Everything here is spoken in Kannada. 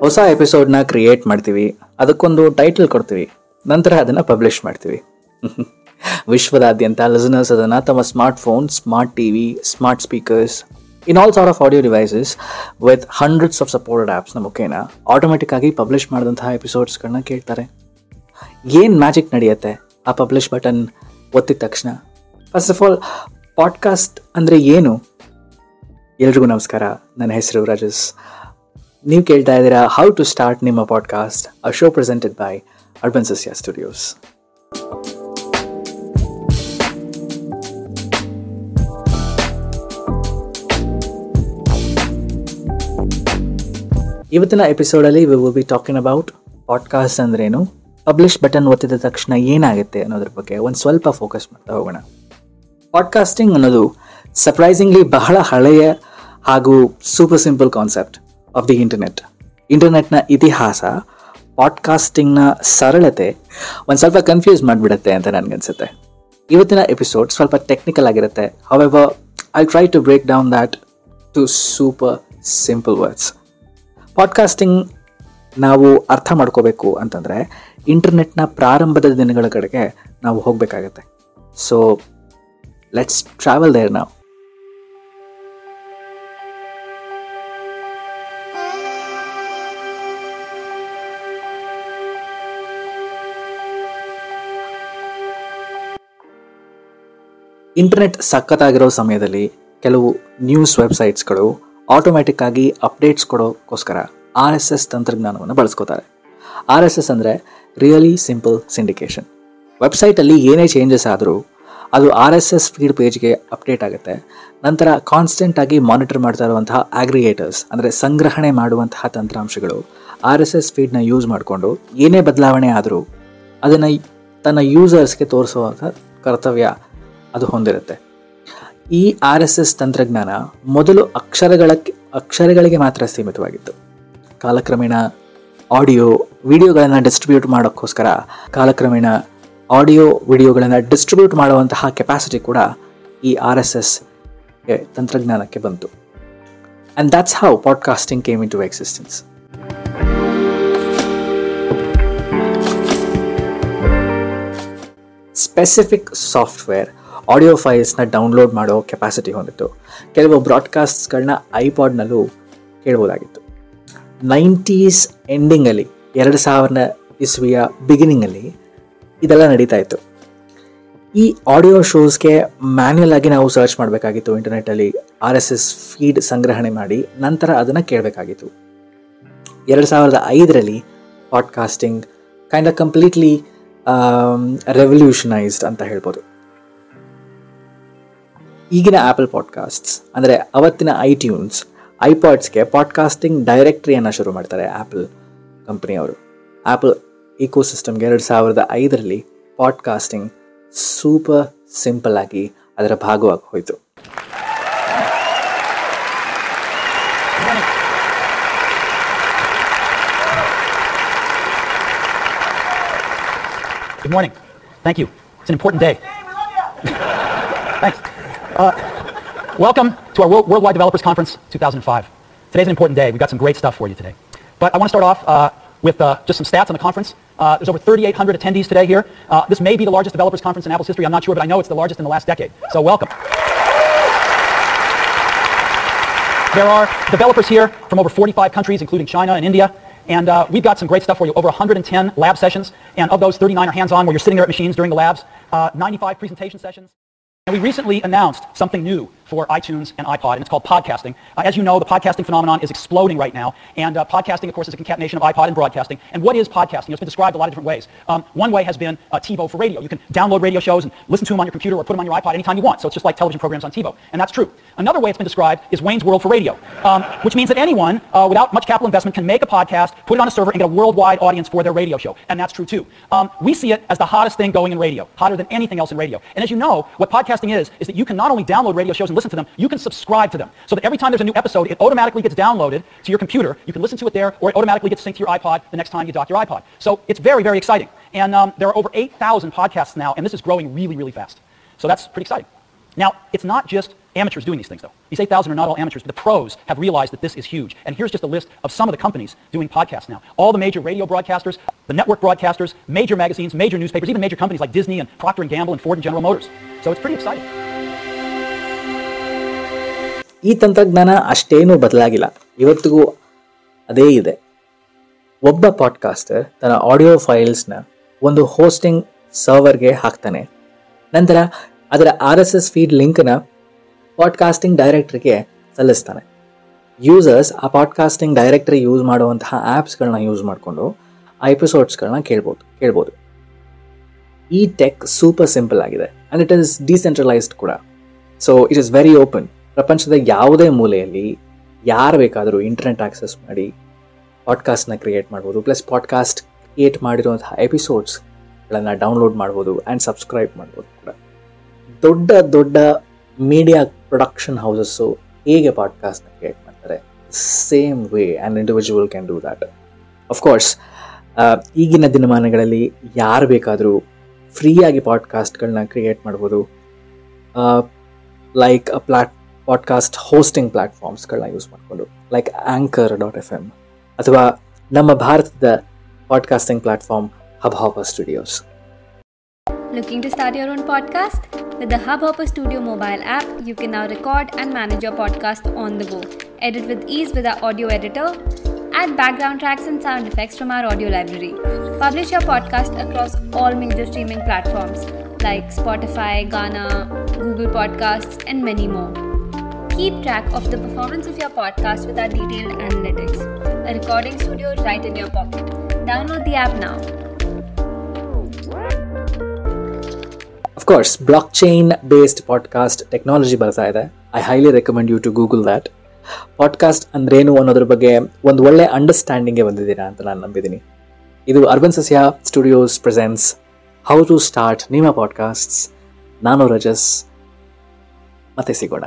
ಹೊಸ ಎಪಿಸೋಡ್ನ ಕ್ರಿಯೇಟ್ ಮಾಡ್ತೀವಿ. ಅದಕ್ಕೊಂದು ಟೈಟಲ್ ಕೊಡ್ತೀವಿ. ನಂತರ ಅದನ್ನು ಪಬ್ಲಿಷ್ ಮಾಡ್ತೀವಿ. ವಿಶ್ವದಾದ್ಯಂತ ಲಿಸನರ್ಸ್ ಅದನ್ನು ತಮ್ಮ smart phone smart T V smart speakers in all sorts of audio devices with hundreds of supported ಆ್ಯಪ್ಸ್ನ ಮುಖೇನ ಆಟೋಮೆಟಿಕ್ ಆಗಿ ಪಬ್ಲಿಷ್ ಮಾಡಿದಂತಹ ಎಪಿಸೋಡ್ಸ್ಗಳನ್ನ ಕೇಳ್ತಾರೆ. ಏನು ಮ್ಯಾಜಿಕ್ ನಡೆಯುತ್ತೆ? ಆ ಪಬ್ಲಿಷ್ ಬಟನ್ ಒತ್ತಿದ ತಕ್ಷಣ. ಫಸ್ಟ್ ಆಫ್ ಆಲ್ ಪಾಡ್ಕಾಸ್ಟ್ ಅಂದರೆ ಏನು? ಎಲ್ರಿಗೂ ನಮಸ್ಕಾರ. ನನ್ನ ಹೆಸರು ರಜಸ್ ನೀವು ಕೇಳ್ತಾ ಇದ್ದೀರಾ ಹೌ ಟು ಸ್ಟಾರ್ಟ್ ನಿಮ್ಮ podcast a show presented by Urban Sasya Studios ಇವತ್ತಿನ ಎಪಿಸೋಡಲ್ಲಿ we will be talking about podcast ಅಂದ್ರೇನು? ಪಬ್ಲಿಷ್ ಬಟನ್ ಒತ್ತಿದ ತಕ್ಷಣ ಏನಾಗುತ್ತೆ ಅನ್ನೋದ್ರ ಬಗ್ಗೆ ಒಂದು ಸ್ವಲ್ಪ ಫೋಕಸ್ ಮಾಡ್ತಾ ಹೋಗೋಣ. ಪಾಡ್ಕಾಸ್ಟಿಂಗ್ ಅನ್ನೋದು ಸರ್ಪ್ರೈಸಿಂಗ್ಲಿ ಬಹಳ ಹಳೆಯ ಹಾಗೂ super simple concept of the internet ಇಂಟರ್ನೆಟ್ನ ಇತಿಹಾಸ ಪಾಡ್ಕಾಸ್ಟಿಂಗ್ನ ಸರಳತೆ ಒಂದು ಸ್ವಲ್ಪ ಕನ್ಫ್ಯೂಸ್ ಮಾಡಿಬಿಡುತ್ತೆ ಅಂತ ನನಗನ್ಸುತ್ತೆ. ಇವತ್ತಿನ ಎಪಿಸೋಡ್ ಸ್ವಲ್ಪ ಟೆಕ್ನಿಕಲ್ ಆಗಿರುತ್ತೆ. However I try to break down that to super simple words podcasting ನಾವು ಅರ್ಥ ಮಾಡ್ಕೋಬೇಕು ಅಂತಂದರೆ ಇಂಟರ್ನೆಟ್ನ ಪ್ರಾರಂಭದ ದಿನಗಳ ಕಡೆಗೆ ನಾವು ಹೋಗಬೇಕಾಗತ್ತೆ. ಸೊ ಲೆಟ್ಸ್ ಟ್ರಾವೆಲ್ ದೇರ್ ನಾವು ಇಂಟರ್ನೆಟ್ ಸಖತ್ತಾಗಿರೋ ಸಮಯದಲ್ಲಿ ಕೆಲವು ನ್ಯೂಸ್ ವೆಬ್ಸೈಟ್ಸ್ಗಳು ಆಟೋಮ್ಯಾಟಿಕ್ ಆಗಿ ಅಪ್ಡೇಟ್ಸ್ ಕೊಡೋಕ್ಕೋಸ್ಕರ ಆರ್ ಎಸ್ ಎಸ್ ತಂತ್ರಜ್ಞಾನವನ್ನು ಬಳಸ್ಕೋತಾರೆ. ಆರ್ ಎಸ್ ಎಸ್ ಅಂದರೆ ರಿಯಲಿ ಸಿಂಪಲ್ ಸಿಂಡಿಕೇಶನ್ ವೆಬ್ಸೈಟಲ್ಲಿ ಏನೇ ಚೇಂಜಸ್ ಆದರೂ ಅದು ಆರ್ ಎಸ್ ಎಸ್ ಫೀಡ್ ಪೇಜ್ಗೆ ಅಪ್ಡೇಟ್ ಆಗುತ್ತೆ. ನಂತರ ಕಾನ್ಸ್ಟೆಂಟ್ ಆಗಿ ಮಾನಿಟರ್ ಮಾಡ್ತಾ ಇರುವಂತಹ ಆಗ್ರಿಗೇಟರ್ಸ್ ಅಂದರೆ ಸಂಗ್ರಹಣೆ ಮಾಡುವಂತಹ ತಂತ್ರಾಂಶಗಳು ಆರ್ ಎಸ್ ಎಸ್ ಫೀಡ್ನ ಯೂಸ್ ಮಾಡಿಕೊಂಡು ಏನೇ ಬದಲಾವಣೆ ಆದರೂ ಅದನ್ನು ತನ್ನ ಯೂಸರ್ಸ್ಗೆ ತೋರಿಸುವಂಥ ಕರ್ತವ್ಯ ಅದು ಹೊಂದಿರುತ್ತೆ. ಈ ಆರ್ ಎಸ್ ಎಸ್ ತಂತ್ರಜ್ಞಾನ ಮೊದಲು ಅಕ್ಷರಗಳ ಅಕ್ಷರಗಳಿಗೆ ಮಾತ್ರ ಸೀಮಿತವಾಗಿತ್ತು. ಕಾಲಕ್ರಮೇಣ ಆಡಿಯೋ ವಿಡಿಯೋಗಳನ್ನು ಡಿಸ್ಟ್ರಿಬ್ಯೂಟ್ ಮಾಡೋಕ್ಕೋಸ್ಕರ ಕಾಲಕ್ರಮೇಣ ಆಡಿಯೋ ವಿಡಿಯೋಗಳನ್ನು ಡಿಸ್ಟ್ರಿಬ್ಯೂಟ್ ಮಾಡುವಂತಹ ಕೆಪಾಸಿಟಿ ಕೂಡ ಈ ಆರ್ ಎಸ್ ಎಸ್ ತಂತ್ರಜ್ಞಾನಕ್ಕೆ ಬಂತು. And that's how podcasting came in to existence specific software audio ಫೈಲ್ಸ್ನ download ಮಾಡೋ ಕೆಪಾಸಿಟಿ ಹೊಂದಿತ್ತು. ಕೆಲವು ಬ್ರಾಡ್ಕಾಸ್ಟ್ಸ್ಗಳನ್ನ ಐಪಾಡ್ನಲ್ಲೂ ಕೇಳ್ಬೋದಾಗಿತ್ತು. ನೈಂಟೀಸ್ ಎಂಡಿಂಗಲ್ಲಿ, ಎರಡು ಸಾವಿರದ ಇಸ್ವಿಯ ಬಿಗಿನಿಂಗಲ್ಲಿ ಇದೆಲ್ಲ ನಡೀತಾ ಇತ್ತು. ಈ ಆಡಿಯೋ ಶೋಸ್ಗೆ ಮ್ಯಾನ್ಯಲ್ ಆಗಿ ನಾವು ಸರ್ಚ್ ಮಾಡಬೇಕಾಗಿತ್ತು ಇಂಟರ್ನೆಟ್ಟಲ್ಲಿ ಆರ್ ಎಸ್ ಎಸ್ ಫೀಡ್ ಸಂಗ್ರಹಣೆ ಮಾಡಿ, ನಂತರ ಅದನ್ನು ಕೇಳಬೇಕಾಗಿತ್ತು. ಎರಡು ಸಾವಿರದ ಐದರಲ್ಲಿ podcasting kind of completely revolutionised ಅಂತ ಹೇಳ್ಬೋದು. ಈಗಿನ ಆ್ಯಪಲ್ ಪಾಡ್ಕಾಸ್ಟ್ಸ್ ಅಂದರೆ ಅವತ್ತಿನ ಐಟ್ಯೂನ್ಸ್ ಐಪಾಡ್ಸ್ಗೆ ಪಾಡ್ಕಾಸ್ಟಿಂಗ್ ಡೈರೆಕ್ಟ್ರಿಯನ್ನು ಶುರು ಮಾಡ್ತಾರೆ ಆ್ಯಪಲ್ ಕಂಪ್ನಿಯವರು ಆ್ಯಪಲ್ ಇಕೋಸಿಸ್ಟಮ್ಗೆ ಎರಡು ಸಾವಿರದ ಐದರಲ್ಲಿ ಪಾಡ್ಕಾಸ್ಟಿಂಗ್ ಸೂಪರ್ ಸಿಂಪಲ್ ಆಗಿ ಅದರ ಭಾಗವಾಗಿ ಹೋಯಿತು Good morning. Thank you. It's an important day. Thanks. Uh, welcome to our Worldwide Developers Conference 2005. Today's an important day. We've got some great stuff for you today. But I want to start off uh, with uh, just some stats on the conference. Uh, there's over 3,800 attendees today here. Uh, this may be the largest developers conference in Apple's history. I'm not sure, but I know it's the largest in the last decade. So welcome. There are developers here from over 45 countries, including China and India. And uh, we've got some great stuff for you. Over 110 lab sessions. And of those, 39 are hands-on, where you're sitting there at machines during the labs. Uh, 95 presentation sessions. And we recently announced something new for iTunes and iPod, and it's called podcasting. Uh, as you know, the podcasting phenomenon is exploding right now, and uh, podcasting, of course, is a concatenation of iPod and broadcasting. And what is podcasting? It's been described a lot of different ways. Um, one way has been uh, TiVo for radio. You can download radio shows and listen to them on your computer or put them on your iPod anytime you want. So it's just like television programs on TiVo, and that's true. Another way it's been described is Wayne's World for radio, um, which means that anyone, uh, without much capital investment, can make a podcast, put it on a server, and get a worldwide audience for their radio show. And that's true too. Um, we see it as the hottest thing going in radio, hotter than anything else in radio. And as you know, what podcasting is, is that you can not only download radio shows and listen to them, you can subscribe to them. So that every time there's a new episode, it automatically gets downloaded to your computer. You can listen to it there, or it automatically gets synced to your iPod the next time you dock your iPod. So it's very, very exciting. And um, there are over 8,000 podcasts now, and this is growing really, really fast. So that's pretty exciting. Now, it's not just amateurs doing these things, though. These 8,000 are not all amateurs. The pros have realized that this is huge. And here's just a list of some of the companies doing podcasts now. All the major radio broadcasters, the network broadcasters, major magazines, major newspapers, even major companies like Disney and Procter & Gamble and Ford and General Motors. So it's pretty exciting. ಈ ತಂತ್ರಜ್ಞಾನ ಅಷ್ಟೇನೂ ಬದಲಾಗಿಲ್ಲ. ಇವತ್ತಿಗೂ ಅದೇ ಇದೆ. ಒಬ್ಬ ಪಾಡ್ಕಾಸ್ಟರ್ ತನ್ನ ಆಡಿಯೋ ಫೈಲ್ಸ್ನ ಒಂದು ಹೋಸ್ಟಿಂಗ್ ಸರ್ವರ್ಗೆ ಹಾಕ್ತಾನೆ. ನಂತರ ಅದರ ಆರ್ ಎಸ್ ಎಸ್ ಫೀಡ್ ಲಿಂಕ್ನ ಪಾಡ್ಕಾಸ್ಟಿಂಗ್ ಡೈರೆಕ್ಟ್ರಿಗೆ ಸಲ್ಲಿಸ್ತಾನೆ. ಯೂಸರ್ಸ್ ಆ ಪಾಡ್ಕಾಸ್ಟಿಂಗ್ ಡೈರೆಕ್ಟ್ರಿ ಯೂಸ್ ಮಾಡುವಂತಹ ಆ್ಯಪ್ಸ್ಗಳನ್ನ ಯೂಸ್ ಮಾಡಿಕೊಂಡು ಆ ಎಪಿಸೋಡ್ಸ್ಗಳನ್ನ ಕೇಳ್ಬೋದು ಕೇಳ್ಬೋದು. ಈ ಟೆಕ್ ಸೂಪರ್ ಸಿಂಪಲ್ ಆಗಿದೆ. ಆ್ಯಂಡ್ ಇಟ್ ಈಸ್ ಡಿಸೆಂಟ್ರಲೈಸ್ಡ್ ಕೂಡ. So it is very open ಪ್ರಪಂಚದ ಯಾವುದೇ ಮೂಲೆಯಲ್ಲಿ ಯಾರು ಬೇಕಾದರೂ ಇಂಟರ್ನೆಟ್ ಆಕ್ಸೆಸ್ ಮಾಡಿ ಪಾಡ್ಕಾಸ್ಟ್ನ ಕ್ರಿಯೇಟ್ ಮಾಡ್ಬೋದು ಪ್ಲಸ್ ಪಾಡ್ಕಾಸ್ಟ್ ಕ್ರಿಯೇಟ್ ಮಾಡಿರುವಂತಹ ಎಪಿಸೋಡ್ಸ್ಗಳನ್ನು ಡೌನ್ಲೋಡ್ ಮಾಡ್ಬೋದು ಆ್ಯಂಡ್ ಸಬ್ಸ್ಕ್ರೈಬ್ ಮಾಡ್ಬೋದು ಕೂಡ. ದೊಡ್ಡ ದೊಡ್ಡ ಮೀಡಿಯಾ ಪ್ರೊಡಕ್ಷನ್ ಹೌಸಸ್ಸು ಹೇಗೆ ಪಾಡ್ಕಾಸ್ಟ್ನ ಕ್ರಿಯೇಟ್ ಮಾಡ್ತಾರೆ? Same way and individual can do that of course ಈಗಿನ ದಿನಮಾನಗಳಲ್ಲಿ ಯಾರು ಬೇಕಾದರೂ ಫ್ರೀಯಾಗಿ ಪಾಡ್ಕಾಸ್ಟ್ಗಳನ್ನ ಕ್ರಿಯೇಟ್ ಮಾಡ್ಬೋದು. Like plat podcast hosting ಪ್ಲಾಟ್ಫಾರ್ಮ್ಸ್ಗಳನ್ನ use ಮಾಡಿಕೊಂಡು like anchor dot F M ಅಥವಾ ನಮ್ಮ ಭಾರತದ podcasting platform Hubhopper studios Looking to start your own podcast? With the Hubhopper Studio mobile app, you can now record and manage your podcast on the go. Edit with ease with our audio editor. Add background tracks and sound effects from our audio library. Publish your podcast across all major streaming platforms like Spotify, Ghana, Google Podcasts, and many more. Keep track of the performance of your podcast with our detailed analytics. A recording studio right in your pocket. Download the app now. Of course, blockchain based podcast technology ಬರ್ತಾ ಇದೆ I highly recommend you to Google that podcast ಅಂದ್ರೇನು ಅನ್ನೋದ್ರ ಬಗ್ಗೆ ಒಂದು ಒಳ್ಳೆ ಅಂಡರ್ಸ್ಟ್ಯಾಂಡಿಂಗೇ ಬಂದಿದ್ದೀರಾ ಅಂತ ನಾನು ನಂಬಿದ್ದೀನಿ ಇದು Urban Sasya Studios presents how to start ನಿಮ್ಮ ಪಾಡ್ಕಾಸ್ಟ್ಸ್ ನಾನು ರಜಸ್ ಮತ್ತೆ ಸಿಗೋಣ